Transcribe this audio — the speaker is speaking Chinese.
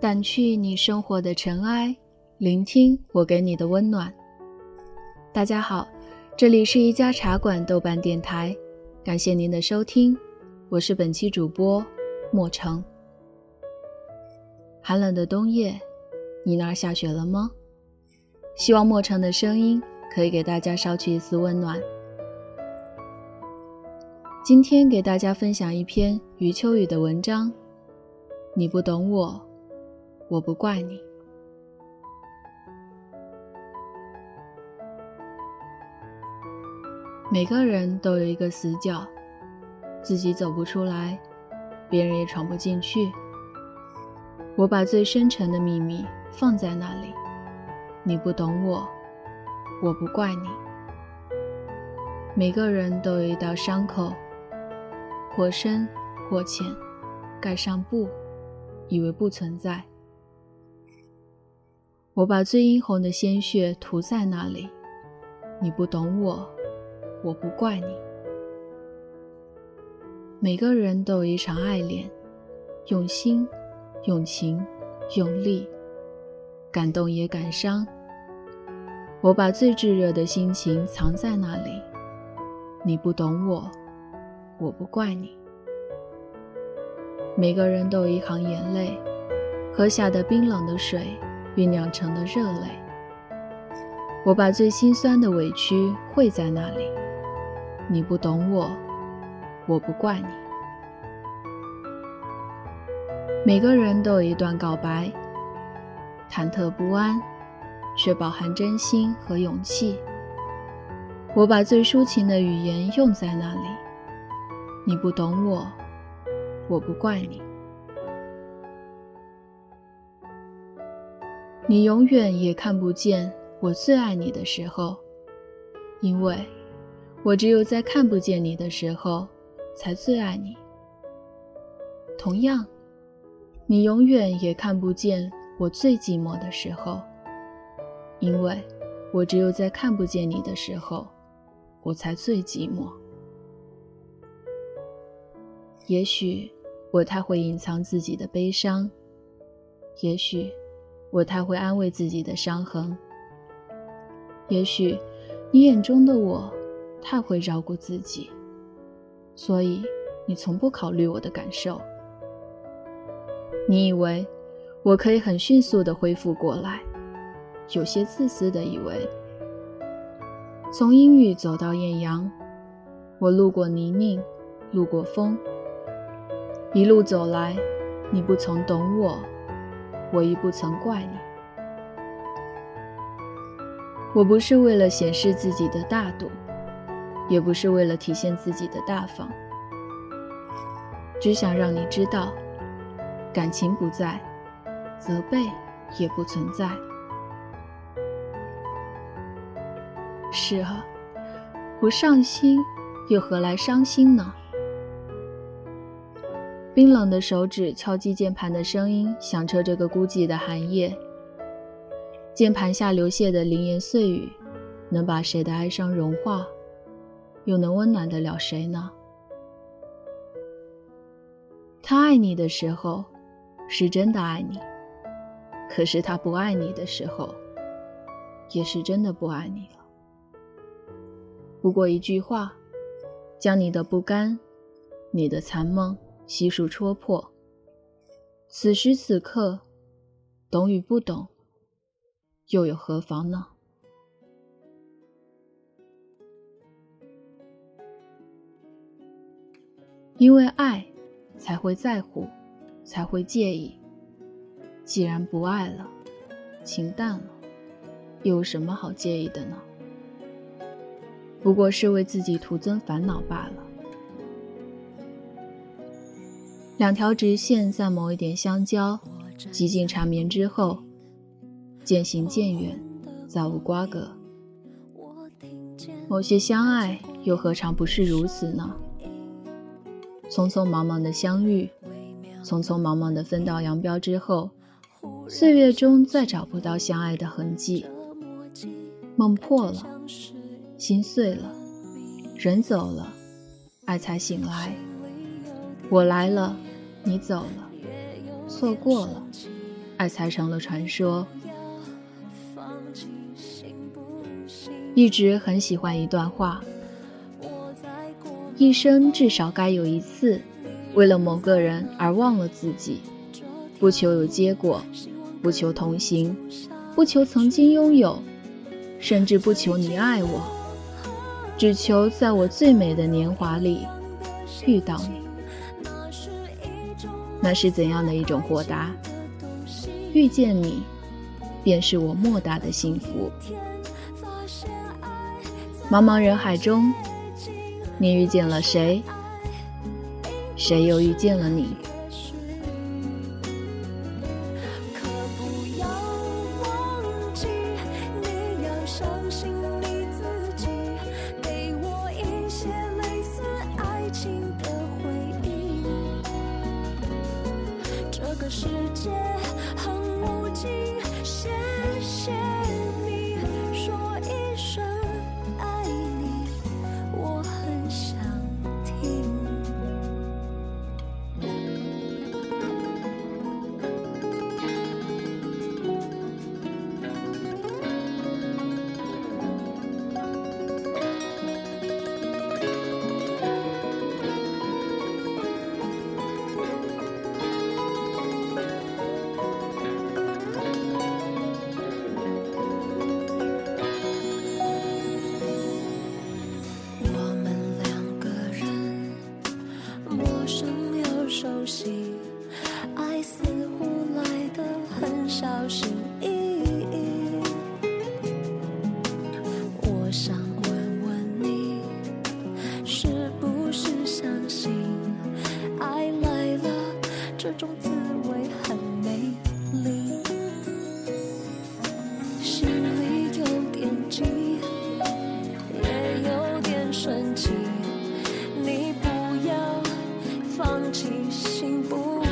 掸去你生活的尘埃，聆听我给你的温暖。大家好，这里是一家茶馆豆瓣电台，感谢您的收听，我是本期主播莫成。寒冷的冬夜，你那儿下雪了吗？希望莫成的声音可以给大家捎去一丝温暖。今天给大家分享一篇余秋雨的文章，你不懂我。我不怪你。每个人都有一个死角，自己走不出来，别人也闯不进去。我把最深沉的秘密放在那里，你不懂我，我不怪你。每个人都有一道伤口，或深或浅，盖上布，以为不存在。我把最殷红的鲜血涂在那里，你不懂我，我不怪你。每个人都有一场爱恋，用心、用情、用力，感动也感伤。我把最炙热的心情藏在那里，你不懂我，我不怪你。每个人都有一行眼泪，喝下的冰冷的水。酝酿成的热泪，我把最心酸的委屈汇在那里。你不懂我，我不怪你。每个人都有一段告白，忐忑不安，却饱含真心和勇气。我把最抒情的语言用在那里。你不懂我，我不怪你。你永远也看不见我最爱你的时候，因为我只有在看不见你的时候，才最爱你。同样，你永远也看不见我最寂寞的时候，因为我只有在看不见你的时候，我才最寂寞。也许我太会隐藏自己的悲伤，也许。我太会安慰自己的伤痕，也许你眼中的我太会照顾自己，所以你从不考虑我的感受。你以为我可以很迅速的恢复过来，有些自私的以为，从阴雨走到艳阳，我路过泥泞，路过风，一路走来，你不曾懂我。我亦不曾怪你。我不是为了显示自己的大度，也不是为了体现自己的大方，只想让你知道，感情不在，责备也不存在。是啊，不上心，又何来伤心呢？冰冷的手指敲击键盘的声音响彻这个孤寂的寒夜。键盘下流泻的零言碎语，能把谁的哀伤融化，又能温暖得了谁呢？他爱你的时候，是真的爱你；可是他不爱你的时候，也是真的不爱你了。不过一句话，将你的不甘，你的残梦。悉数戳破。此时此刻，懂与不懂，又有何妨呢？因为爱，才会在乎，才会介意。既然不爱了，情淡了，又有什么好介意的呢？不过是为自己徒增烦恼罢了。两条直线在某一点相交，几近缠绵之后，渐行渐远，再无瓜葛。某些相爱又何尝不是如此呢？匆匆忙忙的相遇，匆匆忙忙的分道扬镳之后，岁月中再找不到相爱的痕迹。梦破了，心碎了，人走了，爱才醒来。我来了。你走了，错过了，爱才成了传说。一直很喜欢一段话：一生至少该有一次，为了某个人而忘了自己，不求有结果，不求同行，不求曾经拥有，甚至不求你爱我，只求在我最美的年华里遇到你。那是怎样的一种豁达？遇见你，便是我莫大的幸福。茫茫人海中，你遇见了谁？谁又遇见了你？于心不